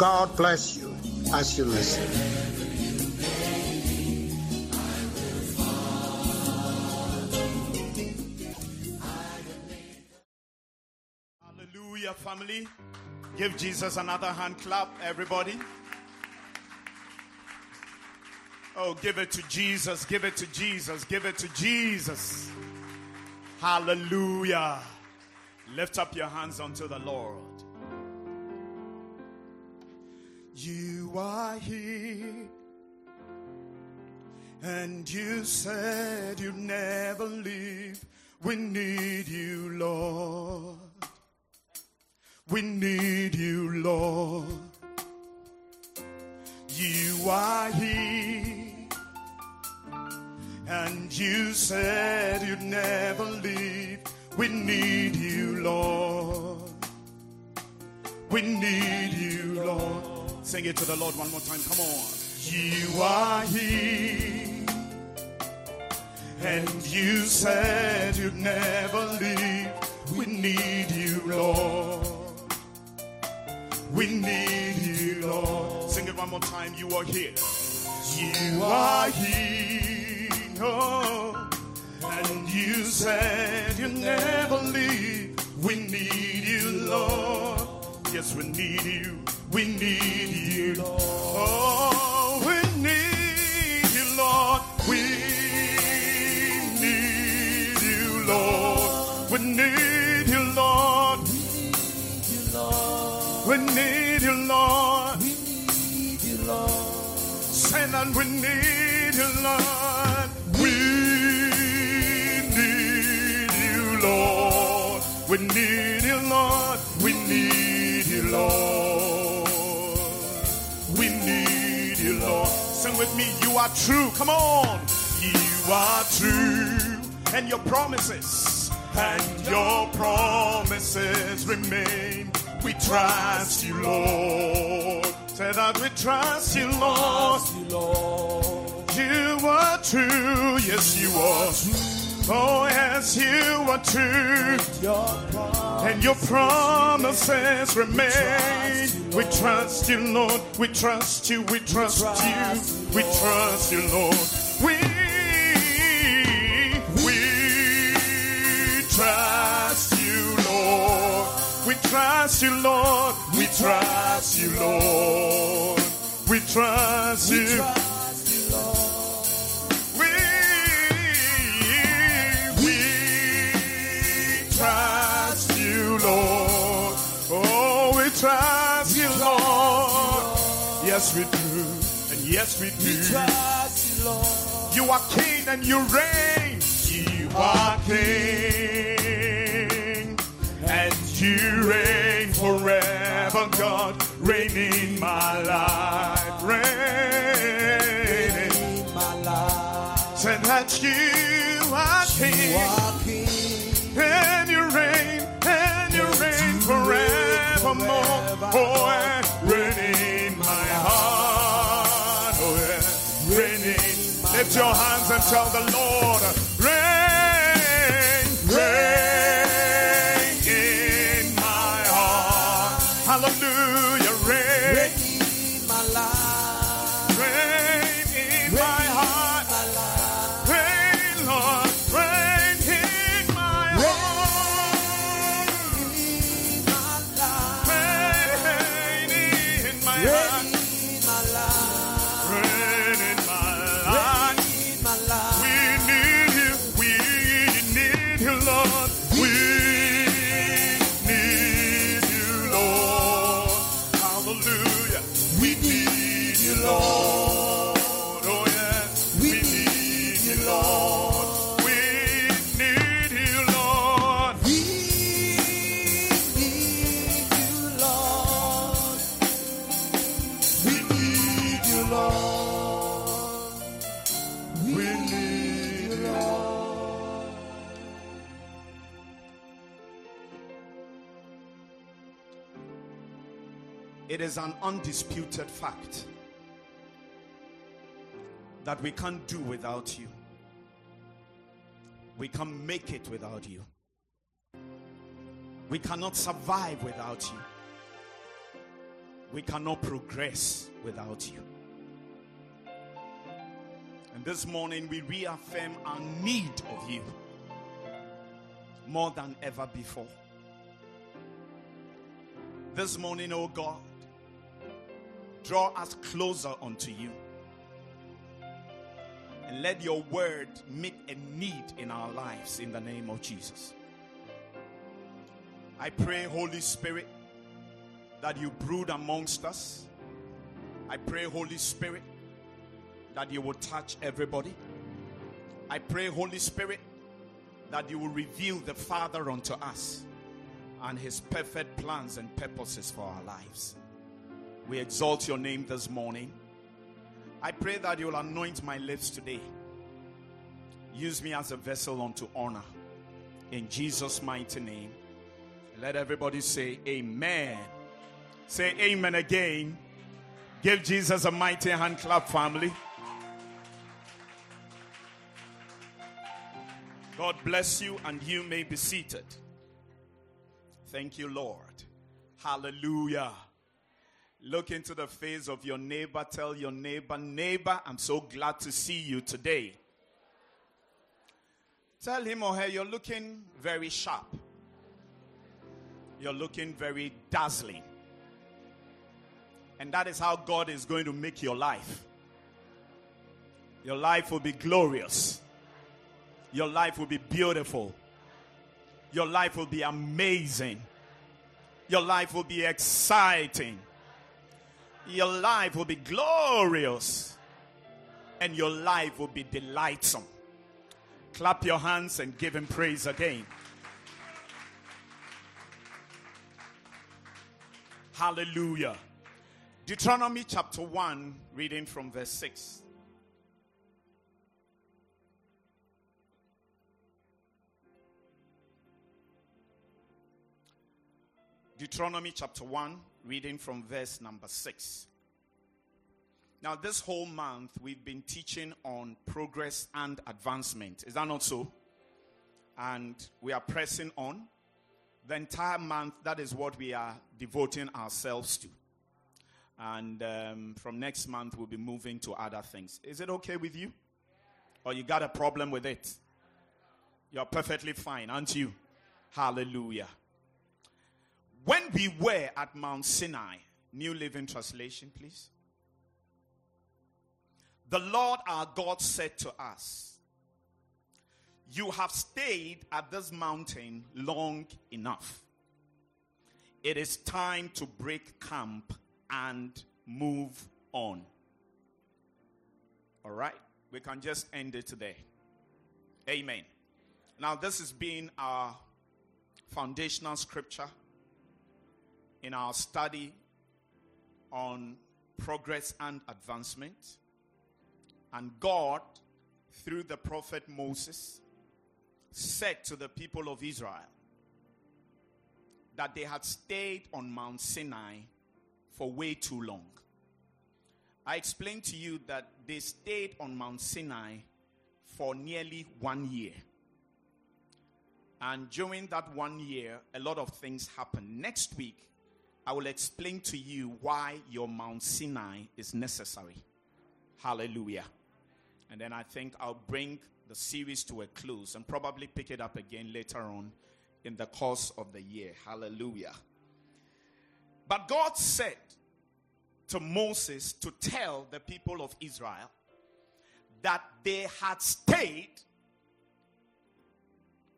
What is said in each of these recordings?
God bless you as you listen. Hallelujah, family. Give Jesus another hand clap, everybody. Oh, give it to Jesus, give it to Jesus, give it to Jesus. Hallelujah. Lift up your hands unto the Lord. You are here, and you said you'd never leave. We need you, Lord. We need you, Lord. You are here, and you said you'd never leave. We need you, Lord. We need you, Lord. Sing it to the Lord one more time. Come on. You are here, and you said you'd never leave. We need you, Lord. We need you, Lord. Sing it one more time. You are here. You are here. Oh, and you said you'd never leave. We need you, Lord. Yes, we need you. We need you, Lord. Oh, we need you, Lord. We need you, Lord. We need you, Lord. We need you, Lord. We need you, Lord. Say that we need you, Lord. We need you, Lord. We need you, Lord. We need you, Lord. With me, you are true. Come on. You are true. And your promises, and your promises remain. We trust you, Lord. Say that we trust you, Lord. You, are true, yes, you are. Oh, yes, you are true. And your promises remain. We trust you, Lord. We trust you. We trust you. We trust you, Lord. We we trust you, Lord. We trust you, Lord. We trust you, Lord. We trust you. Lord. We we trust you, Lord. Oh, we trust. Yes, we do, and yes, we do. Trust you, Lord. You are king and you reign. You are king and you reign forever, God. Reign in my life, reign in my life. Say that you are You are king. Lift your hands and tell the Lord, undisputed fact that we can't do without you. We can't make it without you. We cannot survive without you. We cannot progress without you. And this morning we reaffirm our need of you more than ever before. This morning, oh God, draw us closer unto you. And let your word meet a need in our lives in the name of Jesus. I pray, Holy Spirit, that you brood amongst us. I pray, Holy Spirit, that you will touch everybody. I pray, Holy Spirit, that you will reveal the Father unto us and his perfect plans and purposes for our lives. We exalt your name this morning. I pray that you will anoint my lips today. Use me as a vessel unto honor. In Jesus' mighty name. Let everybody say amen. Say amen again. Give Jesus a mighty hand clap, family. God bless you, and you may be seated. Thank you, Lord. Hallelujah. Look into the face of your neighbor. Tell your neighbor, neighbor, I'm so glad to see you today. Tell him or her, you're looking very sharp. You're looking very dazzling. And that is how God is going to make your life. Your life will be glorious. Your life will be beautiful. Your life will be amazing. Your life will be exciting. Your life will be glorious. And your life will be delightsome. Clap your hands and give him praise again. Hallelujah. Deuteronomy chapter 1, reading from verse 6. Deuteronomy chapter 1, reading from verse number 6. Now, this whole month, we've been teaching on progress and advancement. Is that not so? And we are pressing on. The entire month, that is what we are devoting ourselves to. And um, from next month, we'll be moving to other things. Is it okay with you? Or you got a problem with it? You're perfectly fine, aren't you? Hallelujah. When we were at Mount Sinai, New Living Translation, please. The Lord our God said to us, You have stayed at this mountain long enough. It is time to break camp and move on. All right? We can just end it today. Amen. Now, this has been our foundational scripture in our study on progress and advancement. And God, through the prophet Moses, said to the people of Israel that they had stayed on Mount Sinai for way too long. I explained to you that they stayed on Mount Sinai for nearly one year. And during that one year, a lot of things happened. Next week, I will explain to you why your Mount Sinai is necessary. Hallelujah. And then I think I'll bring the series to a close and probably pick it up again later on in the course of the year. Hallelujah. But God said to Moses to tell the people of Israel that they had stayed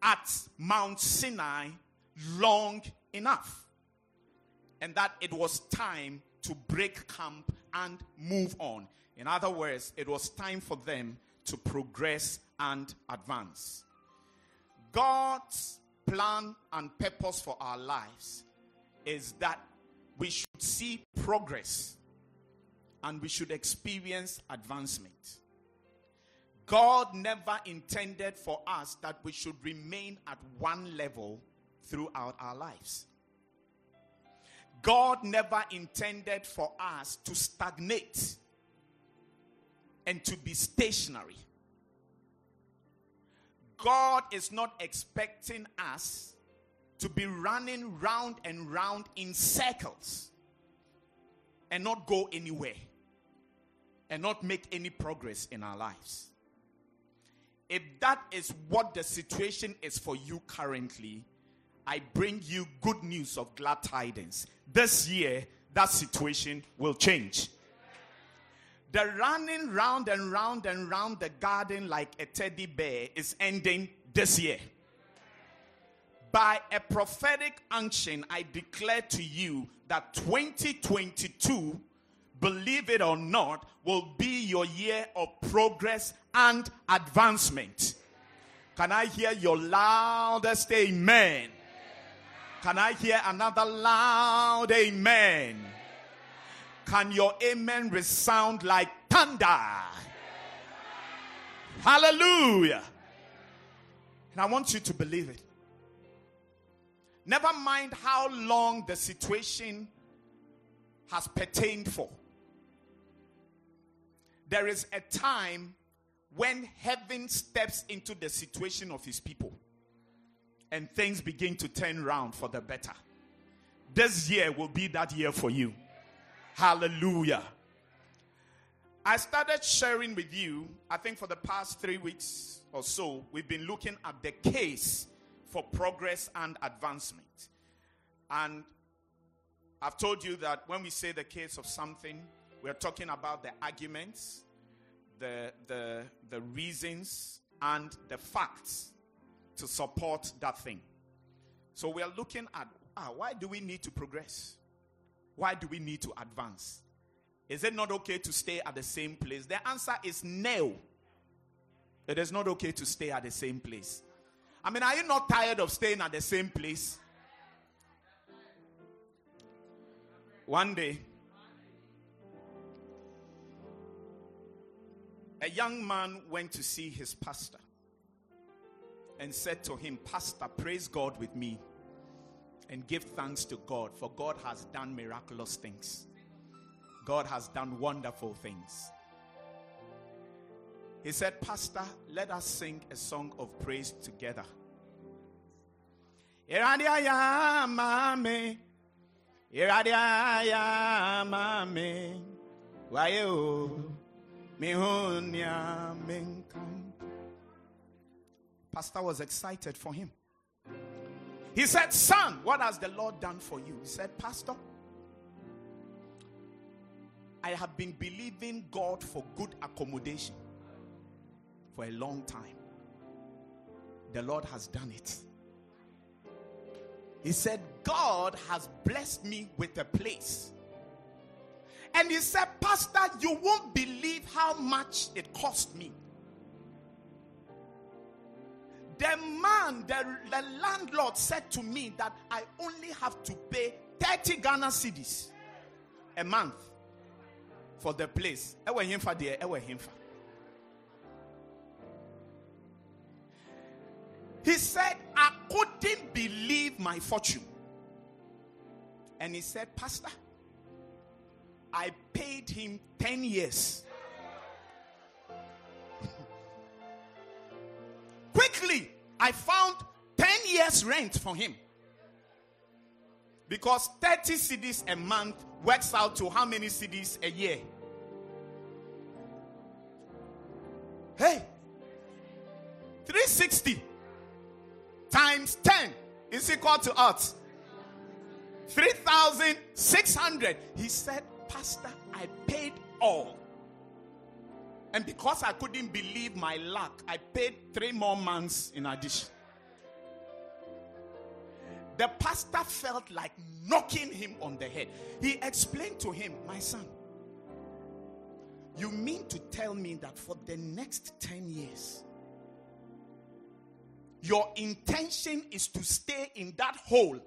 at Mount Sinai long enough and that it was time to break camp and move on. In other words, it was time for them to progress and advance. God's plan and purpose for our lives is that we should see progress and we should experience advancement. God never intended for us that we should remain at one level throughout our lives. God never intended for us to stagnate and to be stationary. God is not expecting us to be running round and round in circles and not go anywhere and not make any progress in our lives. If that is what the situation is for you currently, I bring you good news of glad tidings. This year, that situation will change. The running round and round and round the garden like a teddy bear is ending this year. By a prophetic unction, I declare to you that 2022, believe it or not, will be your year of progress and advancement. Can I hear your loudest amen? Can I hear another loud amen? Can your amen resound like thunder? Hallelujah. And I want you to believe it. Never mind how long the situation has pertained for. There is a time when heaven steps into the situation of his people and things begin to turn around for the better. This year will be that year for you. Hallelujah. I started sharing with you, I think for the past three weeks or so, we've been looking at the case for progress and advancement. And I've told you that when we say the case of something, we're talking about the arguments, the, the, the reasons, and the facts to support that thing. So we are looking at ah, why do we need to progress? Why do we need to advance? Is it not okay to stay at the same place? The answer is no. It is not okay to stay at the same place. I mean, are you not tired of staying at the same place? One day, a young man went to see his pastor and said to him, Pastor, praise God with me and give thanks to God, for God has done miraculous things. God has done wonderful things. He said, Pastor, let us sing a song of praise together. Wayo, mihunya. Pastor was excited for him. He said, Son, what has the Lord done for you? He said, Pastor, I have been believing God for good accommodation for a long time. The Lord has done it. He said, God has blessed me with a place. And he said, Pastor, you won't believe how much it cost me. The man, the, the landlord said to me that I only have to pay 30 Ghana cedis a month for the place. Ewe himfa deɛ ɛwɔ himfa. He said, I couldn't believe my fortune. And he said, Pastor, I paid him 10 years. Quickly, I found 10 years' rent for him. Because 30 cedis a month works out to how many cedis a year? Hey, 360 times 10 is equal to what? 3,600. He said, Pastor, I paid all. And because I couldn't believe my luck, I paid three more months in addition. The pastor felt like knocking him on the head. He explained to him, My son, you mean to tell me that for the next 10 years, your intention is to stay in that hole?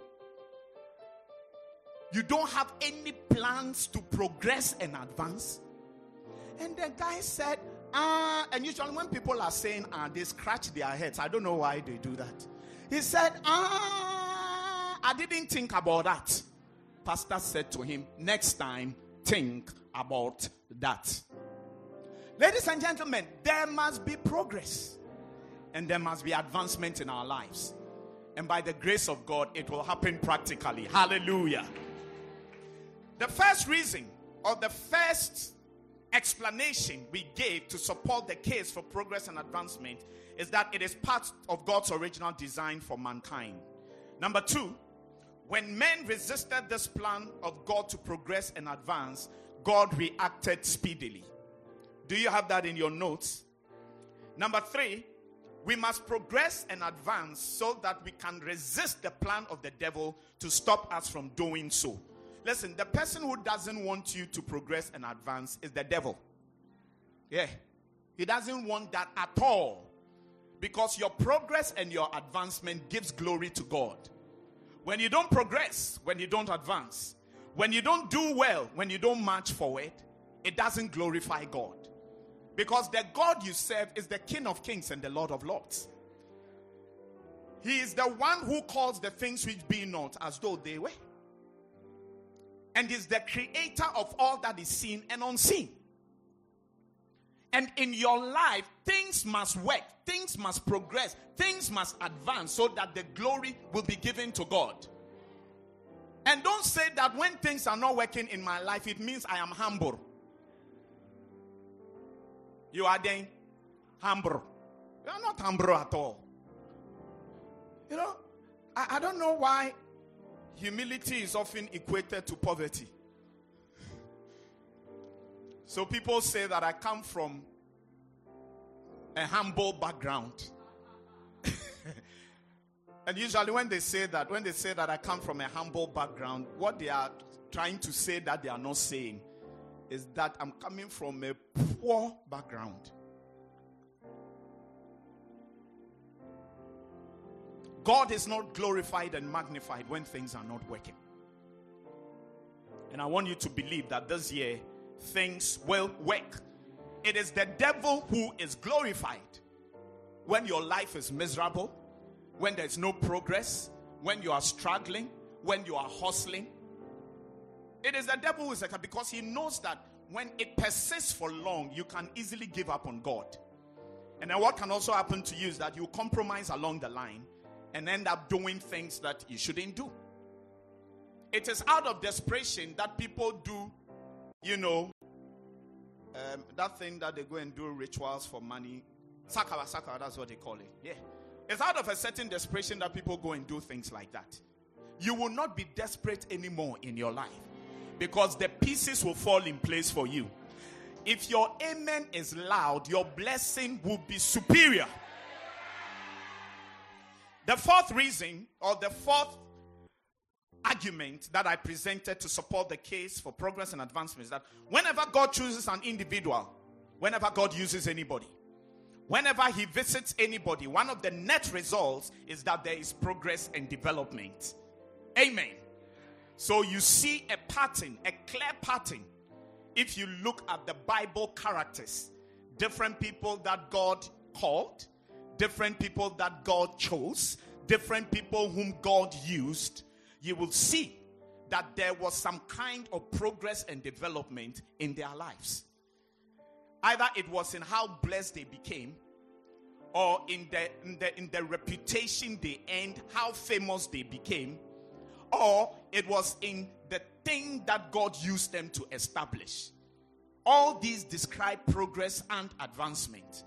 You don't have any plans to progress and advance? And the guy said, ah, and usually when people are saying ah, they scratch their heads. I don't know why they do that. He said, ah, I didn't think about that. pastor said to him, Next time, think about that. Ladies and gentlemen, there must be progress and there must be advancement in our lives. And by the grace of God, it will happen practically. Hallelujah. The first reason or the first explanation we gave to support the case for progress and advancement is that it is part of God's original design for mankind. Number two, when men resisted this plan of God to progress and advance, God reacted speedily. Do you have that in your notes? Number three, we must progress and advance so that we can resist the plan of the devil to stop us from doing so. Listen, the person who doesn't want you to progress and advance is the devil. Yeah. He doesn't want that at all. Because your progress and your advancement gives glory to God. When you don't progress, when you don't advance, when you don't do well, when you don't march forward, it doesn't glorify God. Because the God you serve is the King of kings and the Lord of lords. He is the one who calls the things which be not as though they were. And is the creator of all that is seen and unseen. And in your life, things must work, things must progress, things must advance so that the glory will be given to God. And don't say that when things are not working in my life, it means I am humble. You are then humble. You are not humble at all. You know, I, I don't know why humility is often equated to poverty. So people say that I come from a humble background. and usually when they say that, when they say that I come from a humble background, what they are trying to say that they are not saying is that I'm coming from a poor background. God is not glorified and magnified when things are not working. And I want you to believe that this year things will work. It is the devil who is glorified when your life is miserable, when there's no progress, when you are struggling, when you are hustling. It is the devil who is like because he knows that when it persists for long, you can easily give up on God. And then what can also happen to you is that you compromise along the line and end up doing things that you shouldn't do. It is out of desperation that people do, you know, um, that thing that they go and do rituals for money. Sakawa, sakawa, that's what they call it. Yeah. It's out of a certain desperation that people go and do things like that. You will not be desperate anymore in your life because the pieces will fall in place for you. If your amen is loud, your blessing will be superior. The fourth reason, or the fourth argument that I presented to support the case for progress and advancement is that whenever God chooses an individual, whenever God uses anybody, whenever He visits anybody, one of the net results is that there is progress and development. Amen. So you see a pattern, a clear pattern. If you look at the Bible characters, different people that God called, different people that God chose, different people whom God used, you will see that there was some kind of progress and development in their lives. Either it was in how blessed they became, or in the, in the, in the reputation they earned, how famous they became, or it was in the thing that God used them to establish. All these describe progress and advancement.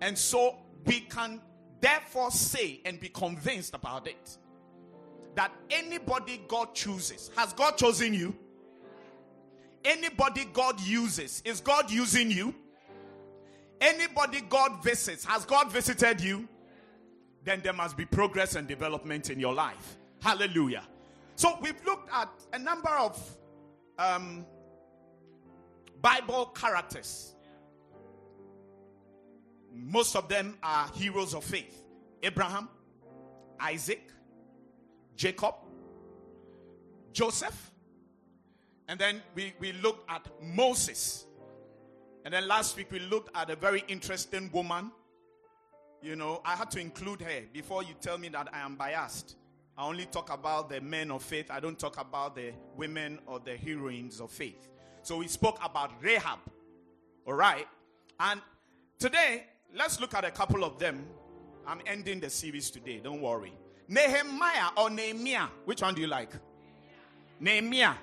And so we can therefore say and be convinced about it that anybody God chooses, has God chosen you? Anybody God uses, is God using you? Anybody God visits, has God visited you? Then there must be progress and development in your life. Hallelujah. So we've looked at a number of um, Bible characters. Most of them are heroes of faith Abraham, Isaac, Jacob, Joseph, and then we, we looked at Moses. And then last week we looked at a very interesting woman. You know, I had to include her before you tell me that I am biased. I only talk about the men of faith. I don't talk about the women or the heroines of faith. So we spoke about Rahab. All right. And today, let's look at a couple of them. I'm ending the series today. Don't worry. Nehemiah or Nehemiah. Which one do you like? Nehemiah.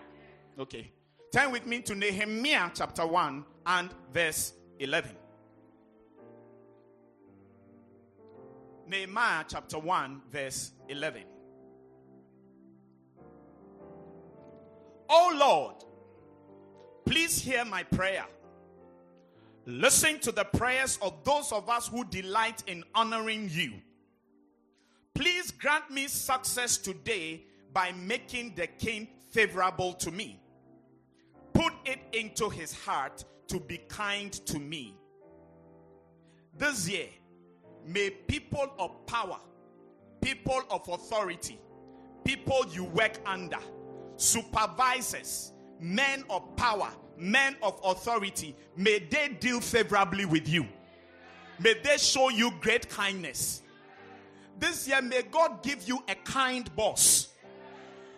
Okay. Turn with me to Nehemiah chapter 1 and verse 11. Nehemiah chapter 1, verse 11. Oh Lord, please hear my prayer. Listen to the prayers of those of us who delight in honoring you. Please grant me success today by making the king favorable to me. Put it into his heart to be kind to me. This year, may people of power, people of authority, people you work under, supervisors, men of power, men of authority, may they deal favorably with you. May they show you great kindness. This year, may God give you a kind boss.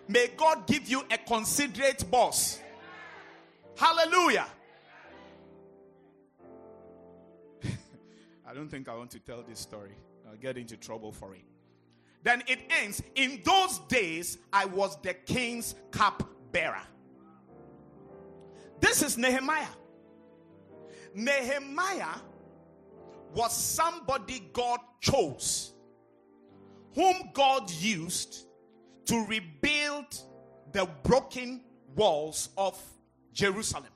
May God give you a considerate boss. Hallelujah. I don't think I want to tell this story. I'll get into trouble for it. Then it ends In those days, I was the king's cup bearer. This is Nehemiah. Nehemiah was somebody God chose, whom God used to rebuild the broken walls of Jerusalem.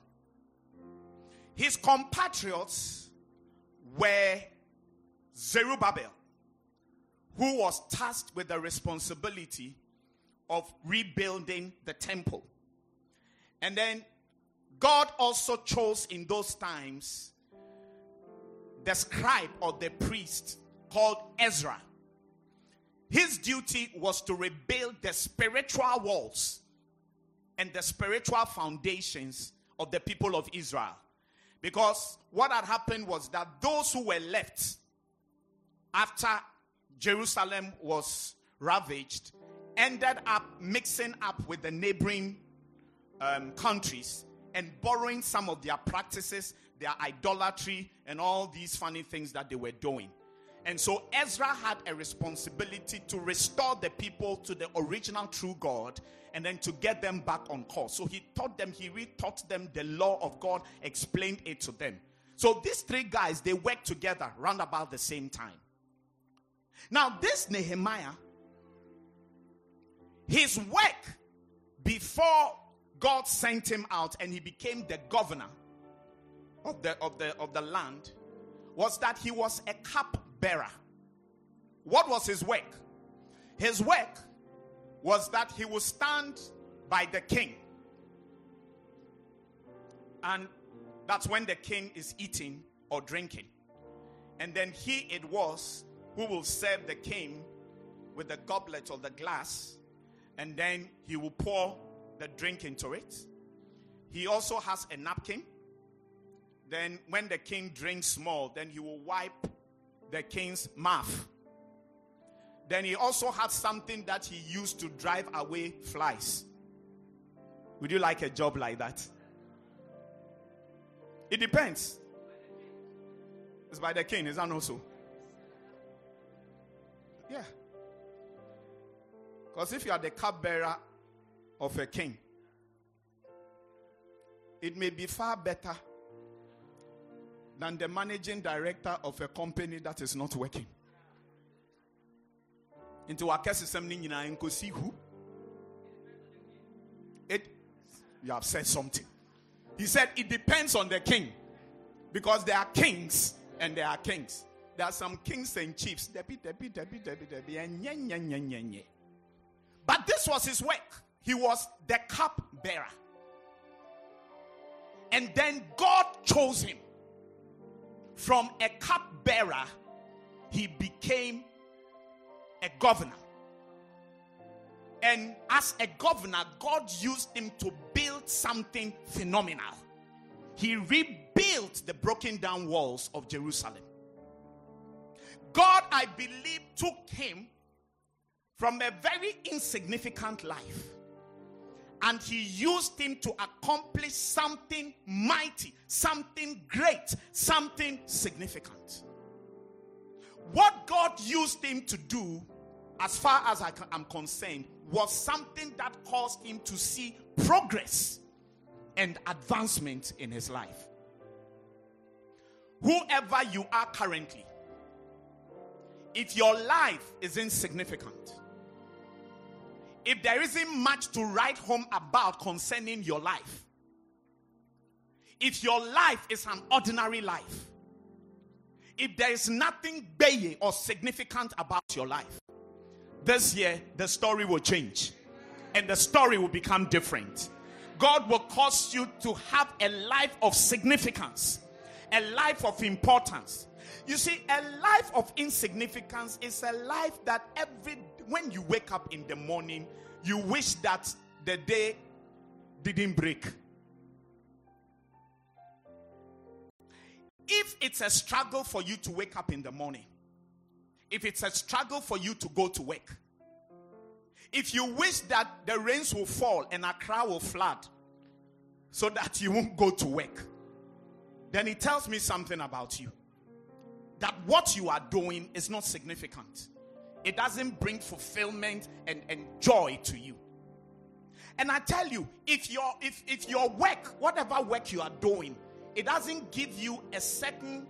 His compatriots were Zerubbabel, who was tasked with the responsibility of rebuilding the temple. And then God also chose in those times the scribe or the priest called Ezra. His duty was to rebuild the spiritual walls and the spiritual foundations of the people of Israel. Because what had happened was that those who were left after Jerusalem was ravaged ended up mixing up with the neighboring um, countries and borrowing some of their practices, their idolatry, and all these funny things that they were doing. And so Ezra had a responsibility to restore the people to the original true God and then to get them back on course. So he taught them, he retaught them the law of God, explained it to them. So these three guys, they worked together around about the same time. Now, this Nehemiah, his work before God sent him out and he became the governor of the, of the, of the land was that he was a cup bearer. What was his work? His work was that he would stand by the king. And that's when the king is eating or drinking. And then he it was who will serve the king with the goblet or the glass. And then he will pour the drink into it. He also has a napkin. Then, when the king drinks more, then he will wipe the king's mouth. Then he also had something that he used to drive away flies. Would you like a job like that? It depends. It's by the king, is that also? Yeah. Because if you are the cupbearer of a king, it may be far better than the managing director of a company that is not working. Into waka system ni nyinaa nkosi who? It you have said something. He said it depends on the king. Because there are kings and there are kings. There are some kings and chiefs. But this was his work. He was the cup bearer. And then God chose him. From a cup bearer, he became a governor. And as a governor, God used him to build something phenomenal. He rebuilt the broken down walls of Jerusalem. God, I believe, took him from a very insignificant life. And he used him to accomplish something mighty, something great, something significant. What God used him to do, as far as I am concerned, was something that caused him to see progress and advancement in his life. Whoever you are currently, if your life is insignificant, if there isn't much to write home about concerning your life, if your life is an ordinary life, if there is nothing baying or significant about your life, this year the story will change and the story will become different. God will cause you to have a life of significance, a life of importance. You see, a life of insignificance is a life that every when you wake up in the morning, you wish that the day didn't break. If it's a struggle for you to wake up in the morning, if it's a struggle for you to go to work, if you wish that the rains will fall and Accra will flood so that you won't go to work, then it tells me something about you. That what you are doing is not significant. It doesn't bring fulfillment and, and joy to you. And I tell you, if your if if your work, whatever work you are doing, it doesn't give you a certain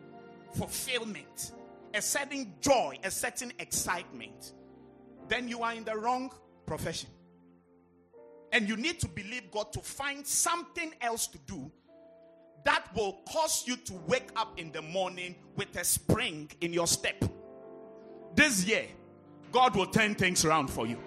fulfillment, a certain joy, a certain excitement, then you are in the wrong profession. And you need to believe God to find something else to do that will cause you to wake up in the morning with a spring in your step. This year, God will turn things around for you.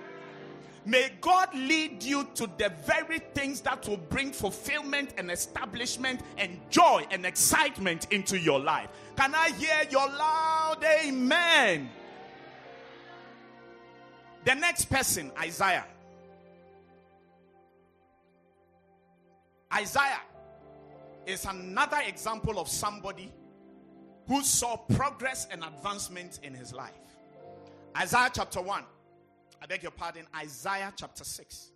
May God lead you to the very things that will bring fulfillment and establishment and joy and excitement into your life. Can I hear your loud amen? The next person, Isaiah. Isaiah is another example of somebody who saw progress and advancement in his life. Isaiah chapter 1. I beg your pardon, Isaiah chapter 6.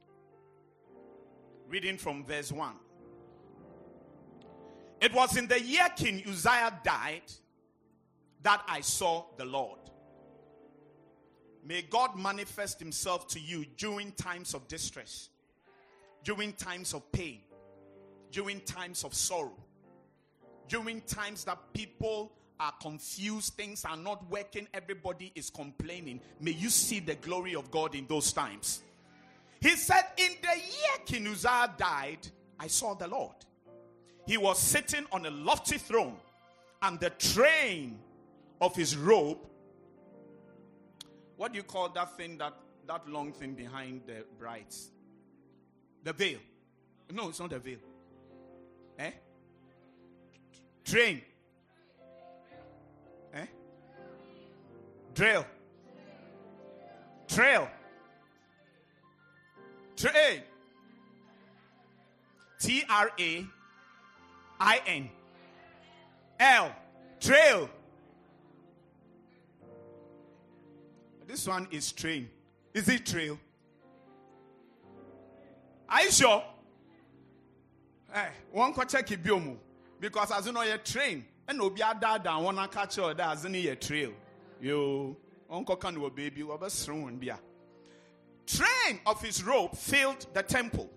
Reading from verse 1. It was in the year King Uzziah died that I saw the Lord. May God manifest himself to you during times of distress, during times of pain, during times of sorrow, during times that people are confused, things are not working, everybody is complaining. May you see the glory of God in those times. He said, In the year King Uzziah died, I saw the Lord. He was sitting on a lofty throne, and the train of his robe. What do you call that thing, that, that long thing behind the brides? The veil. No, it's not the veil. Eh? Train. Trail. Trail. Train. T R A I N. L. Trail. This one is train. Is it trail? Are you sure? Hey, one ko check it because as you know you train and obi ada da one catch or that as you trail. Yo, uncle can wo baby wo be srun bia. Train of his robe filled the temple.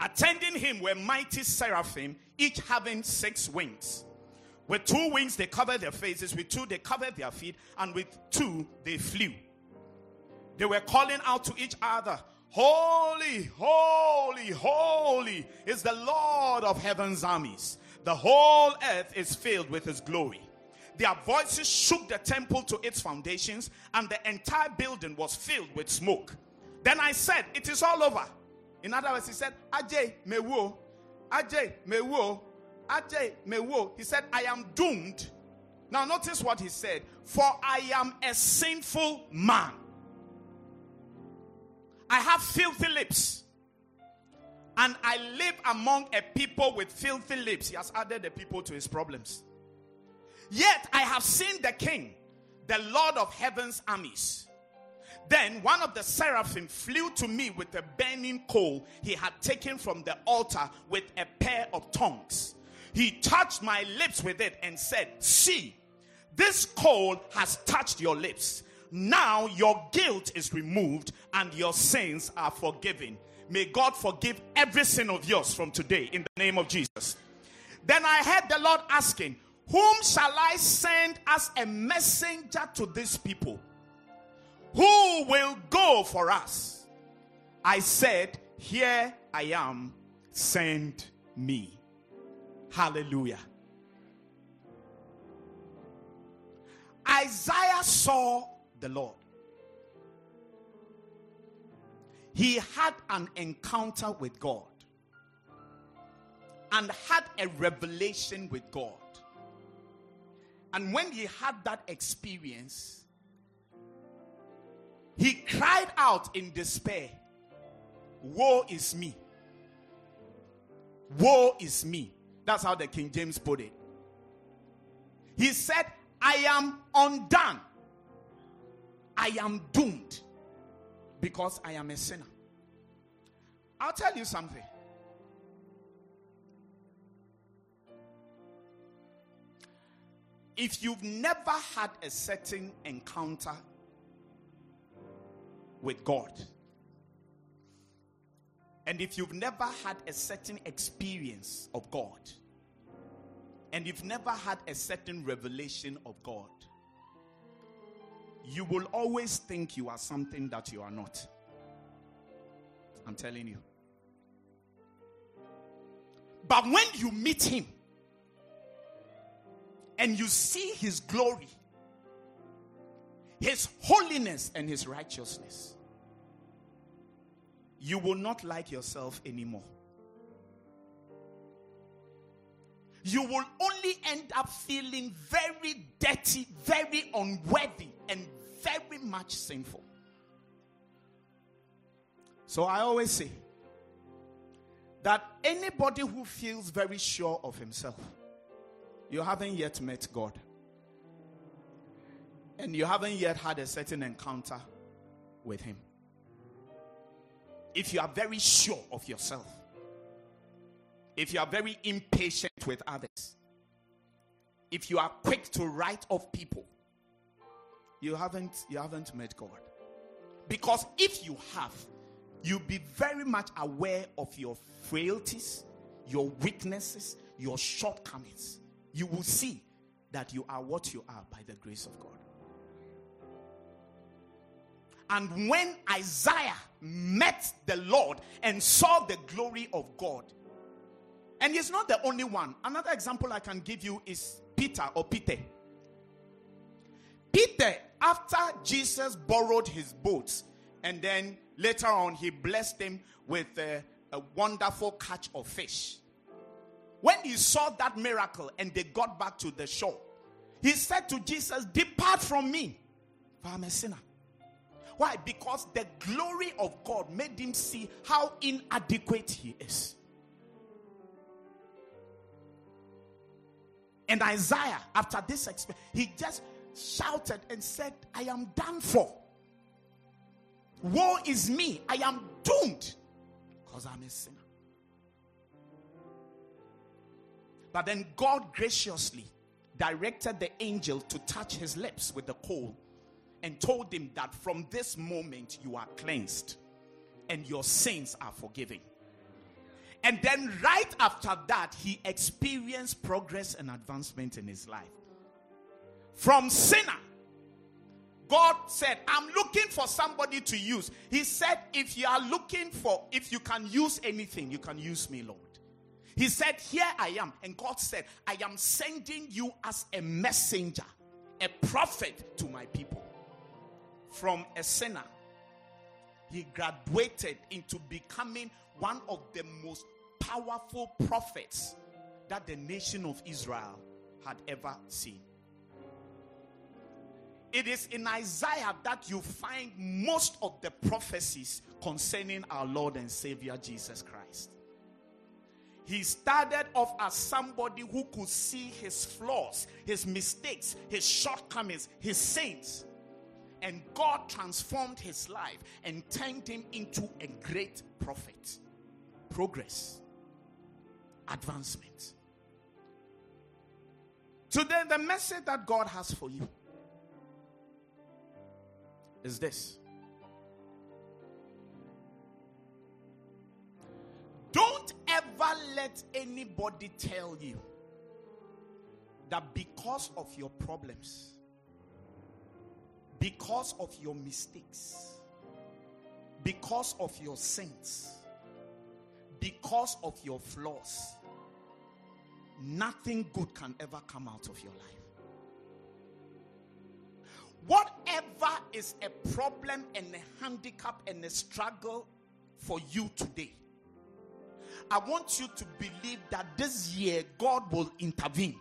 Attending him were mighty seraphim, each having six wings. With two wings they covered their faces, with two they covered their feet, and with two they flew. They were calling out to each other, Holy, holy, holy is the Lord of heaven's armies. The whole earth is filled with his glory. Their voices shook the temple to its foundations, and the entire building was filled with smoke. Then I said, It is all over. In other words, he said, Ajay, mewo, Ajay, mewo, Ajay, mewo. He said, I am doomed. Now, notice what he said, For I am a sinful man. I have filthy lips. And I live among a people with filthy lips. He has added the people to his problems. Yet I have seen the king, the Lord of heaven's armies. Then one of the seraphim flew to me with a burning coal he had taken from the altar with a pair of tongs. He touched my lips with it and said, See, this coal has touched your lips. Now your guilt is removed and your sins are forgiven. May God forgive every sin of yours from today in the name of Jesus. Then I heard the Lord asking, Whom shall I send as a messenger to these people? Who will go for us? I said, Here I am, send me. Hallelujah. Isaiah saw the Lord. He had an encounter with God and had a revelation with God. And when he had that experience, he cried out in despair, Woe is me! Woe is me! That's how the King James put it. He said, I am undone. I am doomed because I am a sinner. I'll tell you something. If you've never had a certain encounter with God, and if you've never had a certain experience of God, and you've never had a certain revelation of God, you will always think you are something that you are not. I'm telling you. But when you meet Him and you see His glory, His holiness, and His righteousness, you will not like yourself anymore. You will only end up feeling very dirty, very unworthy, and very much sinful. So I always say that anybody who feels very sure of himself, you haven't yet met God. And you haven't yet had a certain encounter with Him. If you are very sure of yourself, if you are very impatient with others, if you are quick to write off people, you haven't you haven't met God. Because if you have, you'll be very much aware of your frailties, your weaknesses, your shortcomings. You will see that you are what you are by the grace of God. And when Isaiah met the Lord and saw the glory of God, and he's not the only one. Another example I can give you is Peter or Peter. Peter, after Jesus borrowed his boats, and then later on he blessed him with a, a wonderful catch of fish. When he saw that miracle and they got back to the shore, he said to Jesus, Depart from me, for I'm a sinner. Why? Because the glory of God made him see how inadequate he is. And Isaiah, after this experience, he just shouted and said, I am done for. Woe is me. I am doomed because I'm a sinner. But then God graciously directed the angel to touch his lips with the coal and told him that from this moment you are cleansed and your sins are forgiven. And then, right after that, he experienced progress and advancement in his life. From sinner, God said, I'm looking for somebody to use. He said, If you are looking for, if you can use anything, you can use me, Lord. He said, Here I am. And God said, I am sending you as a messenger, a prophet to my people. From a sinner, he graduated into becoming one of the most powerful prophets that the nation of Israel had ever seen. It is in Isaiah that you find most of the prophecies concerning our Lord and Savior Jesus Christ. He started off as somebody who could see his flaws, his mistakes, his shortcomings, his sins. And God transformed his life and turned him into a great prophet. Progress, advancement. Today, the message that God has for you is this Don't ever let anybody tell you that because of your problems, because of your mistakes, because of your sins, because of your flaws, nothing good can ever come out of your life. Whatever is a problem and a handicap and a struggle for you today, I want you to believe that this year God will intervene.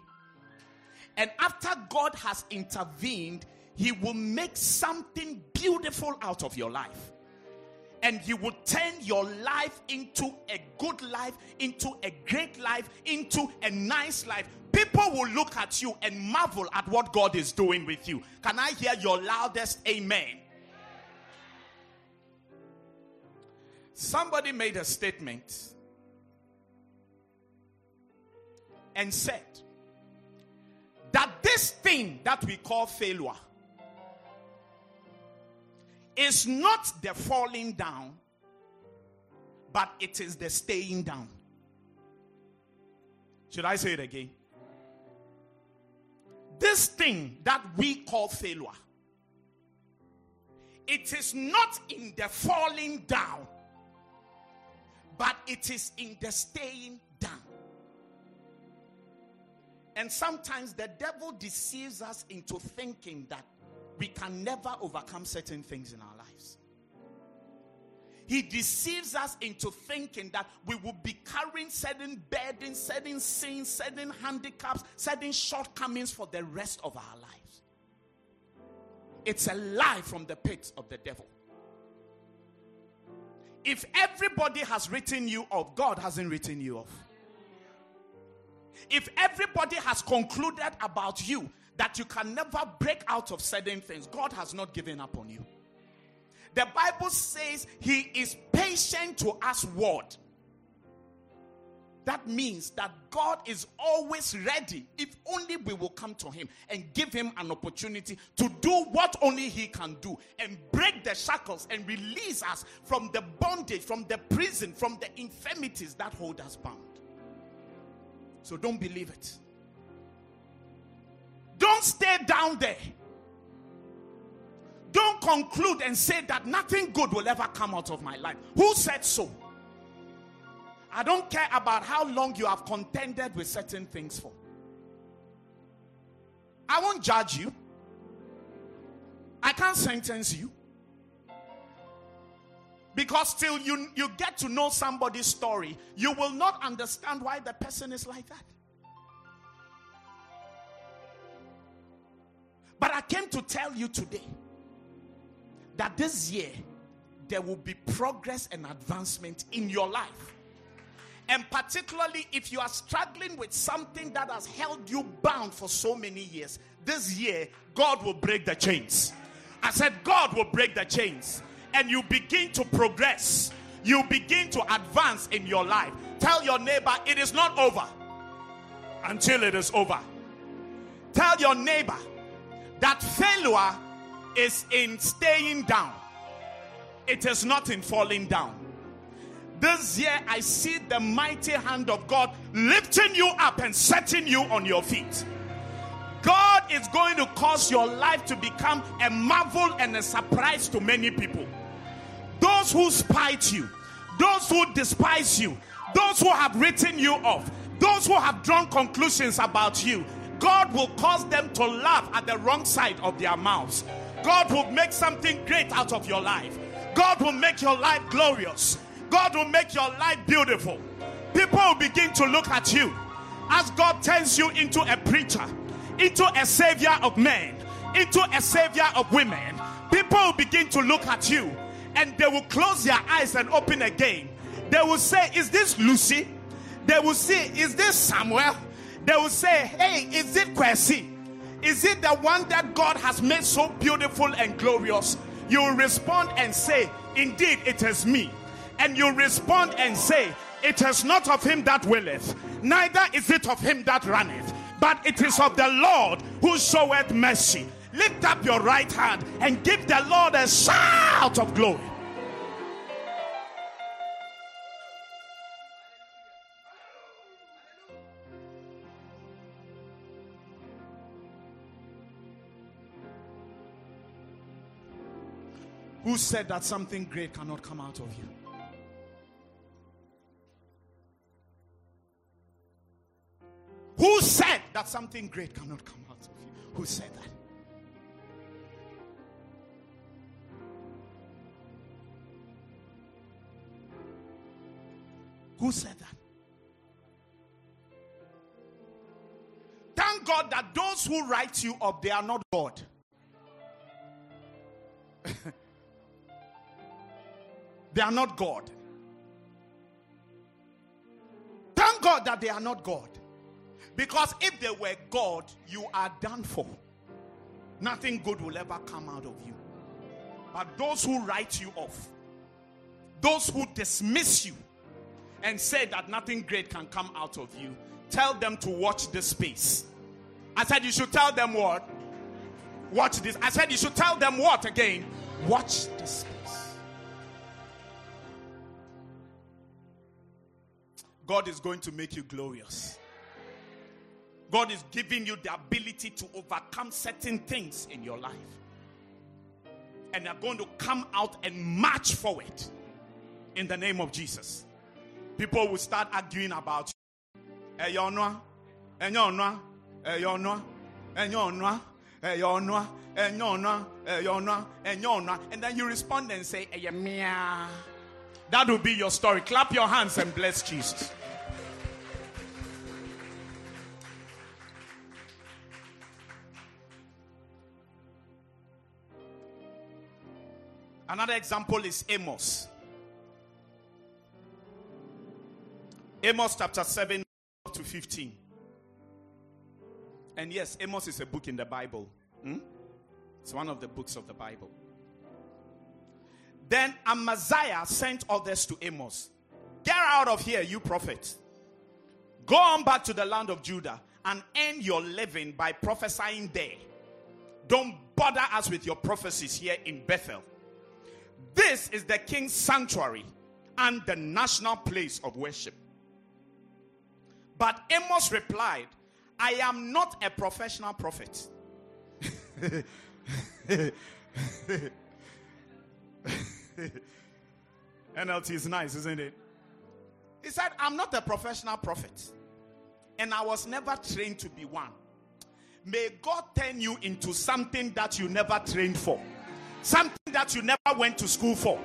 And after God has intervened, He will make something beautiful out of your life. And He will turn your life into a good life, into a great life, into a nice life. People will look at you and marvel at what God is doing with you. Can I hear your loudest amen? Somebody made a statement and said that this thing that we call failure is not the falling down, but it is the staying down. Should I say it again? This thing that we call failure, it is not in the falling down, but it is in the staying. And sometimes the devil deceives us into thinking that we can never overcome certain things in our lives. He deceives us into thinking that we will be carrying certain burdens, certain sins, certain handicaps, certain shortcomings for the rest of our lives. It's a lie from the pit of the devil. If everybody has written you off, God hasn't written you off. If everybody has concluded about you that you can never break out of certain things, God has not given up on you. The Bible says He is patient to us word. That means that God is always ready if only we will come to Him and give Him an opportunity to do what only He can do and break the shackles and release us from the bondage, from the prison, from the infirmities that hold us bound. So don't believe it. Don't stay down there. Don't conclude and say that nothing good will ever come out of my life. Who said so? I don't care about how long you have contended with certain things for. I won't judge you. I can't sentence you. Because till you, you get to know somebody's story, you will not understand why the person is like that. But I came to tell you today that this year there will be progress and advancement in your life. And particularly if you are struggling with something that has held you bound for so many years, this year God will break the chains. I said, God will break the chains and you begin to progress. You begin to advance in your life. Tell your neighbor, it is not over until it is over. Tell your neighbor that failure is in staying down, it is not in falling down. This year, I see the mighty hand of God lifting you up and setting you on your feet. God is going to cause your life to become a marvel and a surprise to many people. Those who spite you, those who despise you, those who have written you off, those who have drawn conclusions about you, God will cause them to laugh at the wrong side of their mouths. God will make something great out of your life. God will make your life glorious. God will make your life beautiful. People will begin to look at you as God turns you into a preacher, into a savior of men, into a savior of women. People will begin to look at you and they will close their eyes and open again. They will say, Is this Lucy? They will say, Is this Samuel? They will say, Hey, is it Kwesi? Is it the one that God has made so beautiful and glorious? You will respond and say, Indeed, it is me. And you respond and say, It is not of him that willeth, neither is it of him that runneth, but it is of the Lord who showeth mercy. Lift up your right hand and give the Lord a shout of glory. Who said that something great cannot come out of you? Who said that something great cannot come out of you? Who said that? Who said that? Thank God that those who write you up, they are not God. they are not God. Thank God that they are not God. Because if they were God, you are done for. Nothing good will ever come out of you. But those who write you off, those who dismiss you and say that nothing great can come out of you, tell them to watch this space. I said you should tell them what? Watch this. I said you should tell them what again? Watch this space. God is going to make you glorious. God is giving you the ability to overcome certain things in your life. And they're going to come out and march forward in the name of Jesus people will start arguing about Eyonwa, Eyonwa, And then you respond and say, Eyemia. Ah. That will be your story. Clap your hands and bless Jesus. Another example is Amos. Amos chapter 7 to 15. And yes, Amos is a book in the Bible. Hmm? It's one of the books of the Bible. Then Amaziah sent others to Amos Get out of here, you prophet. Go on back to the land of Judah and earn your living by prophesying there. Don't bother us with your prophecies here in Bethel. This is the king's sanctuary and the national place of worship. But Amos replied, I am not a professional prophet. NLT is nice, isn't it? He said, I'm not a professional prophet. And I was never trained to be one. May God turn you into something that you never trained for, something that you never went to school for,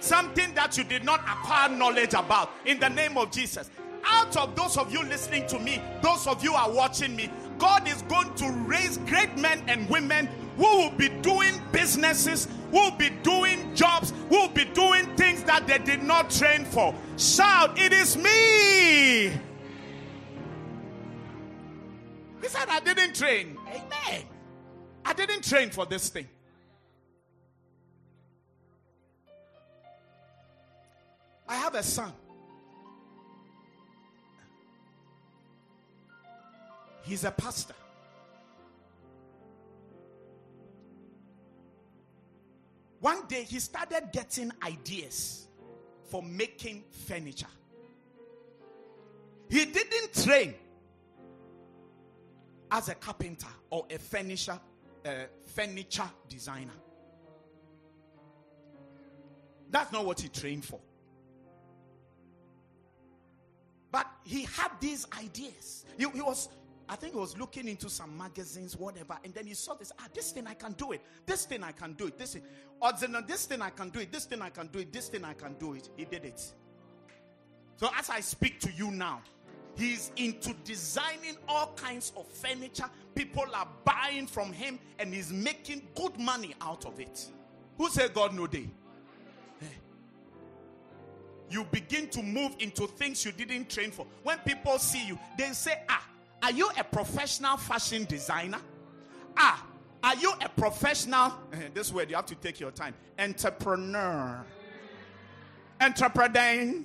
something that you did not acquire knowledge about. In the name of Jesus. Out of those of you listening to me, those of you are watching me, God is going to raise great men and women who will be doing businesses, who will be doing jobs, who will be doing things that they did not train for. Shout, It is me! He said, I didn't train. Amen. I didn't train for this thing. I have a son. He's a pastor. One day he started getting ideas for making furniture. He didn't train as a carpenter or a furniture uh, furniture designer. That's not what he trained for. But he had these ideas. He, he was I think he was looking into some magazines, whatever, and then he saw this. Ah, this thing I can do it. This thing I can do it. This thing, or this thing I can do it. This thing I can do it. This thing I can do it. He did it. So as I speak to you now, he's into designing all kinds of furniture. People are buying from him, and he's making good money out of it. Who said God no day? You begin to move into things you didn't train for. When people see you, they say, Ah, are you a professional fashion designer? Ah, are you a professional? This word you have to take your time. Entrepreneur. Entrepreneur.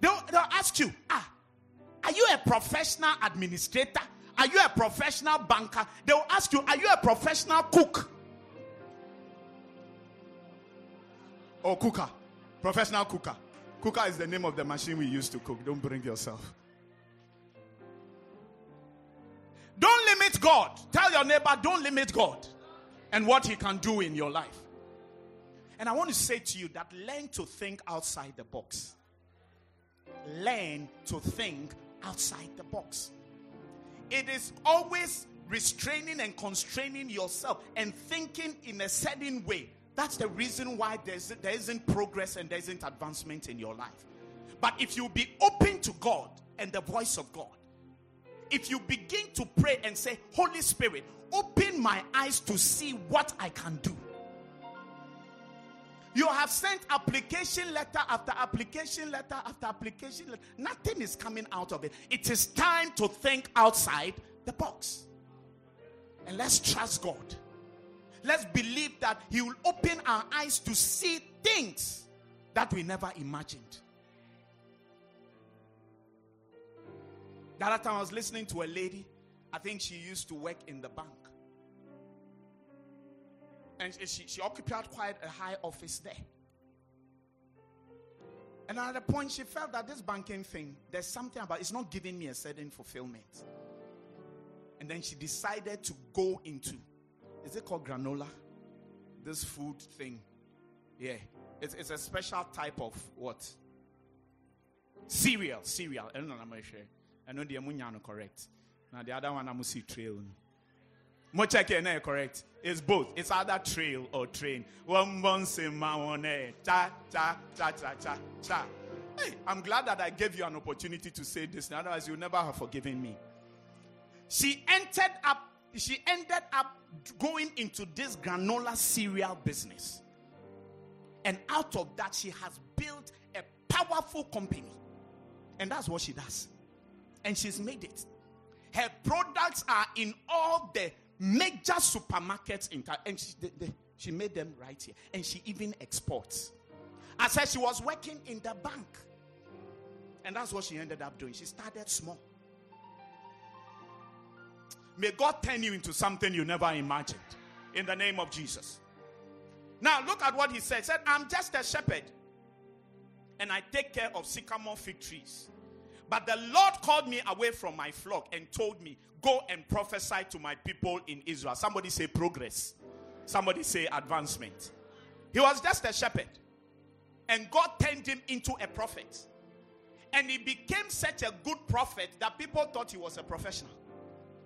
They'll, they'll ask you, ah, are you a professional administrator? Are you a professional banker? They'll ask you, are you a professional cook? Or cooker? Professional cooker. Cooker is the name of the machine we use to cook. Don't bring yourself. Don't limit God. Tell your neighbor, don't limit God and what He can do in your life. And I want to say to you that learn to think outside the box. Learn to think outside the box. It is always restraining and constraining yourself and thinking in a certain way. That's the reason why there's, there isn't progress and there isn't advancement in your life. But if you be open to God and the voice of God, if you begin to pray and say, Holy Spirit, open my eyes to see what I can do. You have sent application letter after application letter after application letter. Nothing is coming out of it. It is time to think outside the box. And let's trust God. Let's believe that He will open our eyes to see things that we never imagined. The other time I was listening to a lady, I think she used to work in the bank. And she, she occupied quite a high office there. And at a point, she felt that this banking thing, there's something about it's not giving me a certain fulfillment. And then she decided to go into, is it called granola? This food thing. Yeah. It's, it's a special type of what? Cereal. Cereal. I don't know. I know the amunyano correct. Now the other one I'm see trail. Mo check it eh, now correct. It's both. It's either trail or train. One once in my one eh, cha cha cha cha cha cha. Hey, I'm glad that I gave you an opportunity to say this. Otherwise, you'll never have forgiven me. She entered up. She ended up going into this granola cereal business, and out of that, she has built a powerful company, and that's what she does and she's made it. Her products are in all the major supermarkets in town, and she, she made them right here. And she even exports. I said she was working in the bank, and that's what she ended up doing. She started small. May God turn you into something you never imagined. In the name of Jesus. Now look at what he said. He said, I'm just a shepherd. And I take care of sycamore fig trees. But the Lord called me away from my flock and told me, Go and prophesy to my people in Israel. Somebody say progress. Somebody say advancement. He was just a shepherd. And God turned him into a prophet. And he became such a good prophet that people thought he was a professional.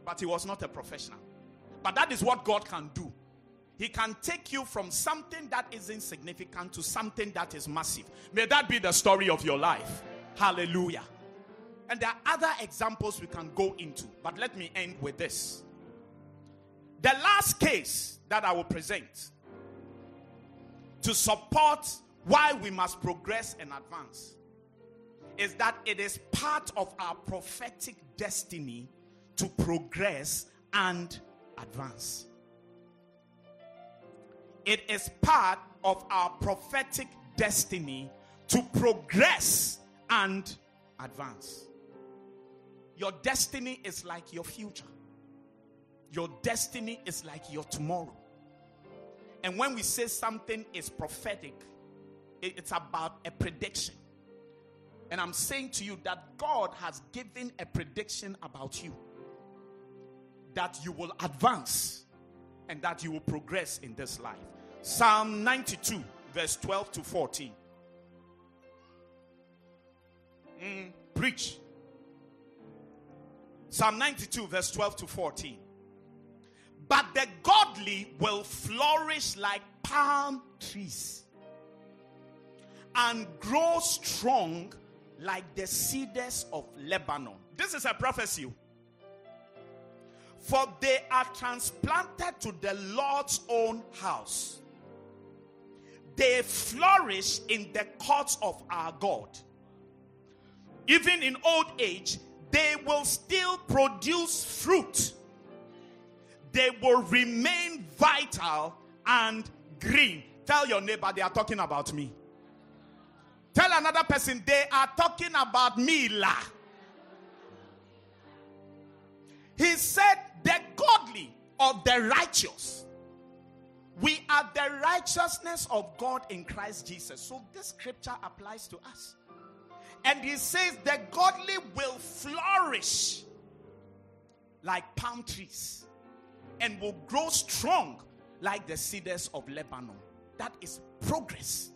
But he was not a professional. But that is what God can do. He can take you from something that is insignificant to something that is massive. May that be the story of your life. Hallelujah. And there are other examples we can go into, but let me end with this. The last case that I will present to support why we must progress and advance is that it is part of our prophetic destiny to progress and advance. It is part of our prophetic destiny to progress and advance. Your destiny is like your future. Your destiny is like your tomorrow. And when we say something is prophetic, it's about a prediction. And I'm saying to you that God has given a prediction about you that you will advance and that you will progress in this life. Psalm 92, verse 12 to 14. Mm, preach. Psalm 92, verse 12 to 14. But the godly will flourish like palm trees and grow strong like the cedars of Lebanon. This is a prophecy. For they are transplanted to the Lord's own house. They flourish in the courts of our God. Even in old age, they will still produce fruit. They will remain vital and green. Tell your neighbor they are talking about me. Tell another person they are talking about me. La. He said, The godly of the righteous. We are the righteousness of God in Christ Jesus. So this scripture applies to us. And he says, The godly will flourish like palm trees and will grow strong like the cedars of Lebanon. That is progress,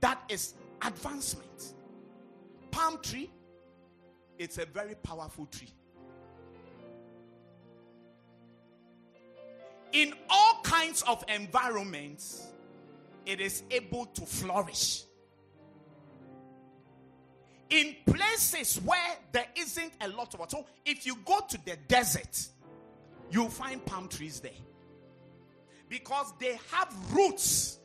that is advancement. Palm tree, it's a very powerful tree. In all kinds of environments, it is able to flourish. In places where there isn't a lot of water, so if you go to the desert, you'll find palm trees there because they have roots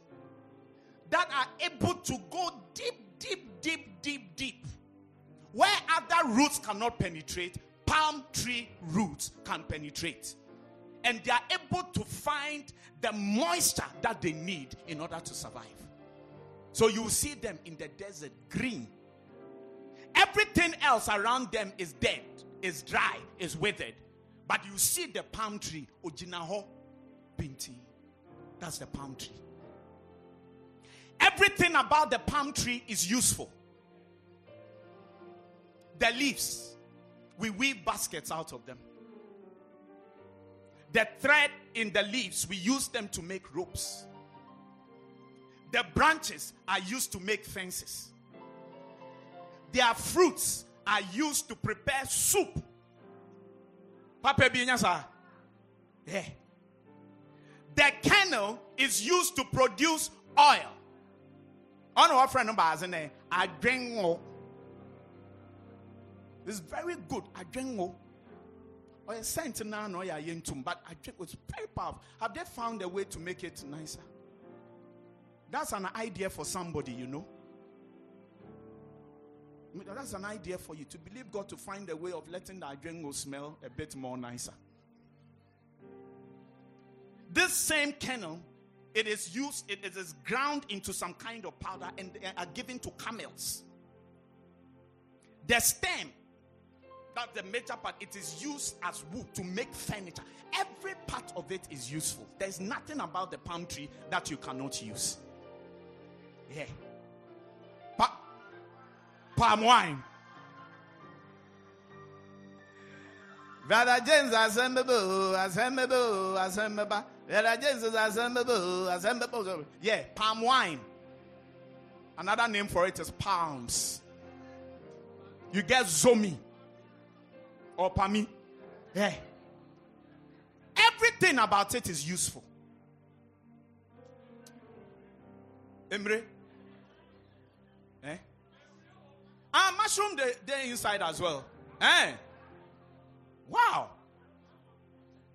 that are able to go deep, deep, deep, deep, deep. Where other roots cannot penetrate, palm tree roots can penetrate. And they are able to find the moisture that they need in order to survive. So you see them in the desert green. Everything else around them is dead, is dry, is withered. But you see the palm tree, Ojinaho Pinti. That's the palm tree. Everything about the palm tree is useful. The leaves, we weave baskets out of them. The thread in the leaves, we use them to make ropes. The branches are used to make fences. Their fruits are used to prepare soup. Papa Binyasa. Yeah. The kernel is used to produce oil. On our friend. This is very good. Adrengo. Or a sentinel no ya yentum, but I think it's very powerful. Have they found a way to make it nicer? That's an idea for somebody, you know. That's an idea for you to believe God to find a way of letting the adrenal smell a bit more nicer. This same kernel, it is used, it is ground into some kind of powder and are given to camels. The stem, that's the major part, it is used as wood to make furniture. Every part of it is useful. There's nothing about the palm tree that you cannot use. Yeah. Pa- palm wine. Brother James assemble, assemble, assemble. Brother James assemble, assemble. Yeah, palm wine. Another name for it is palms. You get zomi or pami. Yeah. Everything about it is useful. Emre? Eh? Ah, mushroom, they, they're inside as well. Eh? Wow.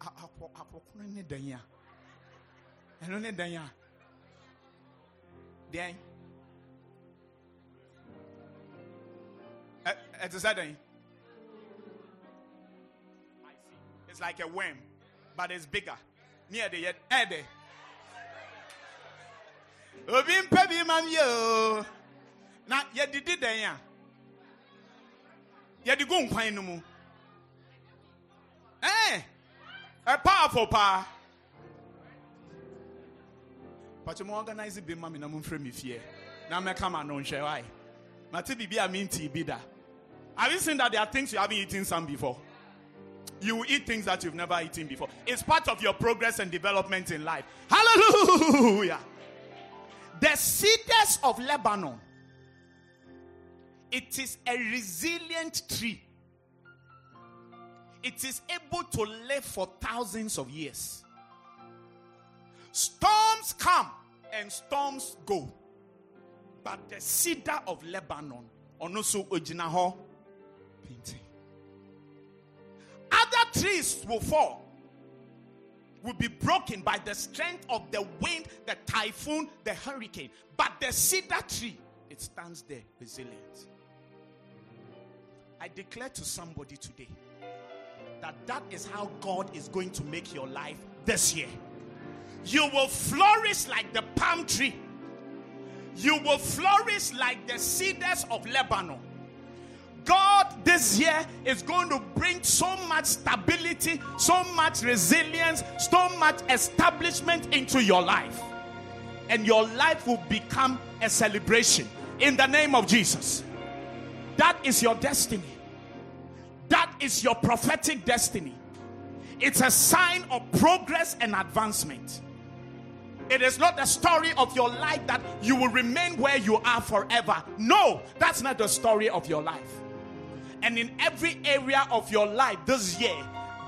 Akɔkɔrɔ ne dan ya. Ɛno It's like a worm, but it's bigger. Near the yet. Ɛde. Obi mpɛ bi ma mi o. Na yɛdidi dan ya. Yɛde gu nkwan no. Eh, a powerful pa. But you organize bi ma me na mo mfrɛ me fie. Na me kama no nhwɛ why. Mate bibi a bi da. Have you seen that there are things you haven't eaten some before? You will eat things that you've never eaten before. It's part of your progress and development in life. Hallelujah. The cedars of Lebanon. It is a resilient tree it is able to live for thousands of years. Storms come and storms go. But the cedar of Lebanon, also Ojinaho, painting. Other trees will fall, will be broken by the strength of the wind, the typhoon, the hurricane. But the cedar tree, it stands there resilient. I declare to somebody today that that is how God is going to make your life this year. You will flourish like the palm tree. You will flourish like the cedars of Lebanon. God this year is going to bring so much stability, so much resilience, so much establishment into your life. And your life will become a celebration in the name of Jesus. That is your destiny. That is your prophetic destiny. It's a sign of progress and advancement. It is not the story of your life that you will remain where you are forever. No, that's not the story of your life. And in every area of your life this year,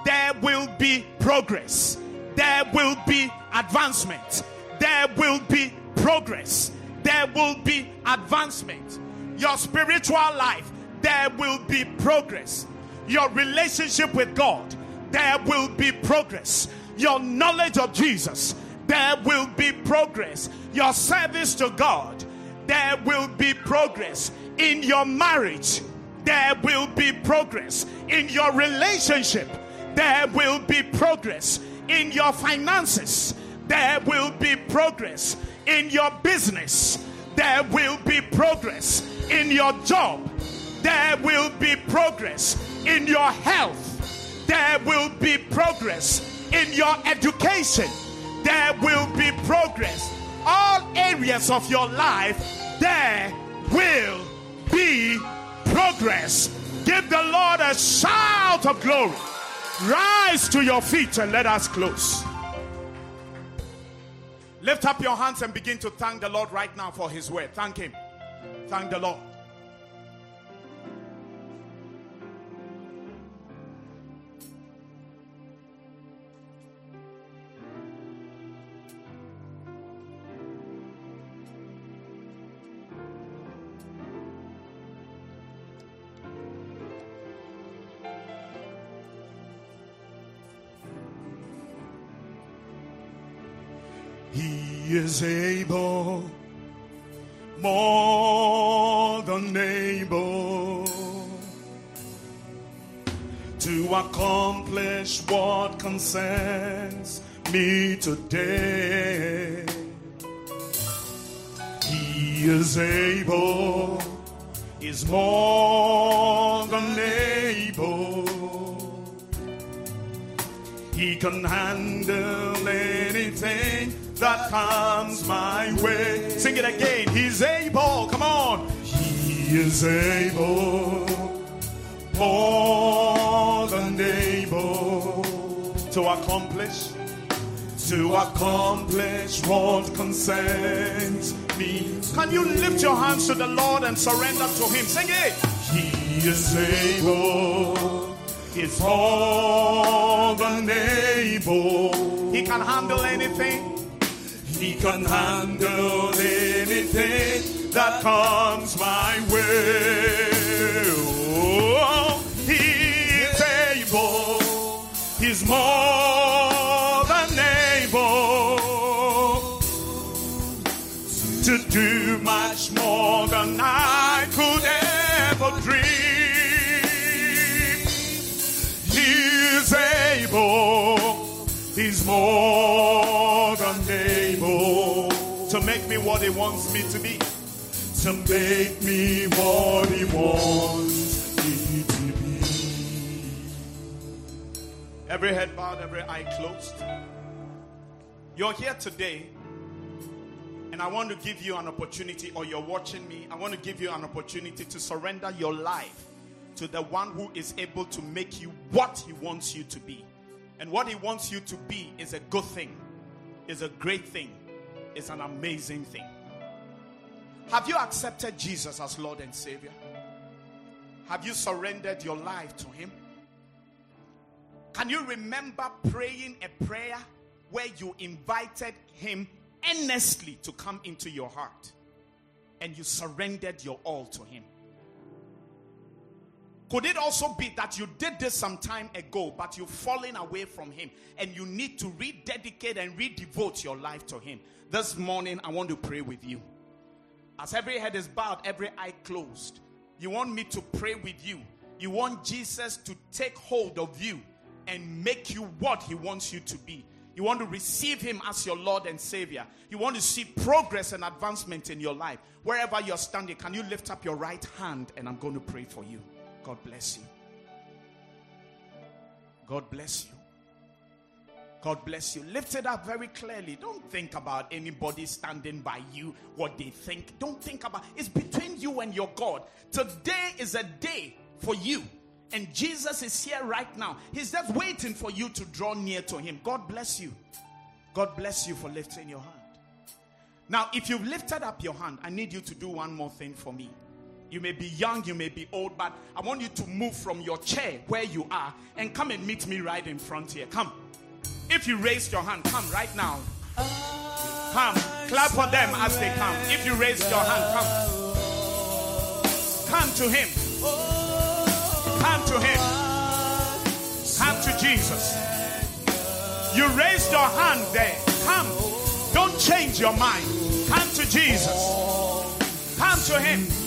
there will be progress, there will be advancement, there will be progress, there will be advancement. Your spiritual life, there will be progress. Your relationship with God, there will be progress. Your knowledge of Jesus, there will be progress. Your service to God, there will be progress. In your marriage, there will be progress. In your relationship, there will be progress. In your finances, there will be progress. In your business, there will be progress. In your job, there will be progress. In your health, there will be progress. In your education, there will be progress. All areas of your life, there will be progress. Give the Lord a shout of glory. Rise to your feet and let us close. Lift up your hands and begin to thank the Lord right now for his word. Thank him. Thank the Lord. He is able, more than able, to accomplish what concerns me today. He is able, is more than able. He can handle anything that comes my way. Sing it again. He's able. Come on. He is able. More than able to accomplish. To accomplish what concerns me. Can you lift your hands to the Lord and surrender to Him? Sing it. He is able. He's more than able. He can handle anything. He can handle anything that comes my way. Oh, he able. He's more than able to do much more than I could ever dream. He's able. He's more To make me what He wants me to be. to make me what He wants me to be. Every head bowed, every eye closed. You're here today, and I want to give you an opportunity, or you're watching me, I want to give you an opportunity to surrender your life to the one who is able to make you what he wants you to be. And what he wants you to be is a good thing, is a great thing, is an amazing thing. Have you accepted Jesus as Lord and Savior? Have you surrendered your life to him? Can you remember praying a prayer where you invited him earnestly to come into your heart and you surrendered your all to him? Could it also be that you did this some time ago, but you've fallen away from him and you need to rededicate and redevote your life to him? This morning, I want to pray with you. As every head is bowed, every eye closed, you want me to pray with you You want Jesus to take hold of you and make you what he wants you to be. You want to receive him as your Lord and Savior. You want to see progress and advancement in your life. Wherever you're standing, can you lift up your right hand and I'm going to pray for you. God bless you. God bless you. God bless you. Lift it up very clearly. Don't think about anybody standing by you, what they think. Don't think about it's between you and your God. Today is a day for you. And Jesus is here right now. He's just waiting for you to draw near to him. God bless you. God bless you for lifting your hand. Now, if you've lifted up your hand, I need you to do one more thing for me. You may be young, you may be old, but I want you to move from your chair where you are and come and meet me right in front here. Come. If you raised your hand, come right now. Come. Clap for them as they come. If you raised your hand, come. Come to him. Come to him. Come to Jesus. You raised your hand there. Come. Don't change your mind. Come to Jesus. Come to him.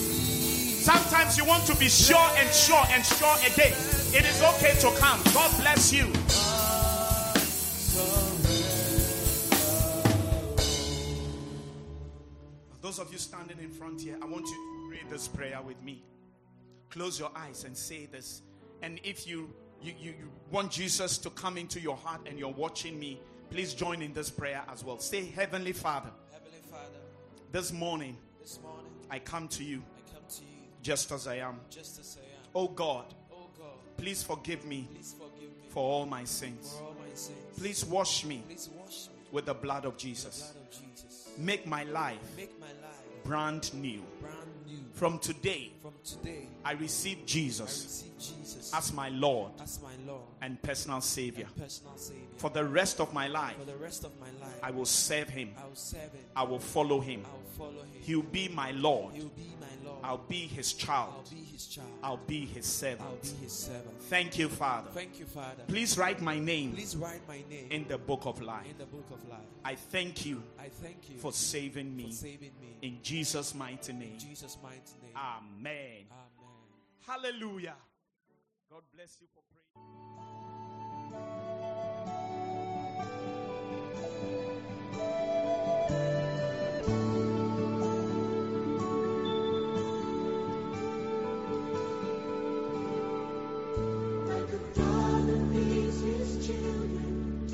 Sometimes you want to be sure and sure and sure again. It is okay to come. God bless you. Those of you standing in front here, I want you to pray this prayer with me. Close your eyes and say this. And if you, you, you, you want Jesus to come into your heart and you're watching me, please join in this prayer as well. Say, Heavenly Father, Heavenly Father, this morning this morning I come to you just as I am. just as I am. Oh God, Oh God, please forgive me please forgive me for all my sins. for all my sins. Please wash me Please wash me with the blood of Jesus. blood of Jesus. Make my life Make my life brand new. brand new. From today, From today, I receive I Jesus receive Jesus as my Lord as my Lord and personal Savior. and personal Savior. For the rest of my life, For the rest of my life, I will serve Him. I will serve Him. I will follow Him. I will follow Him. He'll be my Lord. He will be my Lord. I'll be His I'll child. be His child. I'll be His servant. I'll be His servant. Thank you, Father. Thank you, Father. Please write my name Please write my name in the book of life. in the book of life. I thank you I thank you for saving me. for saving me. In Jesus' mighty name. In Jesus' mighty name. Amen. Amen. Hallelujah. God bless you for praying.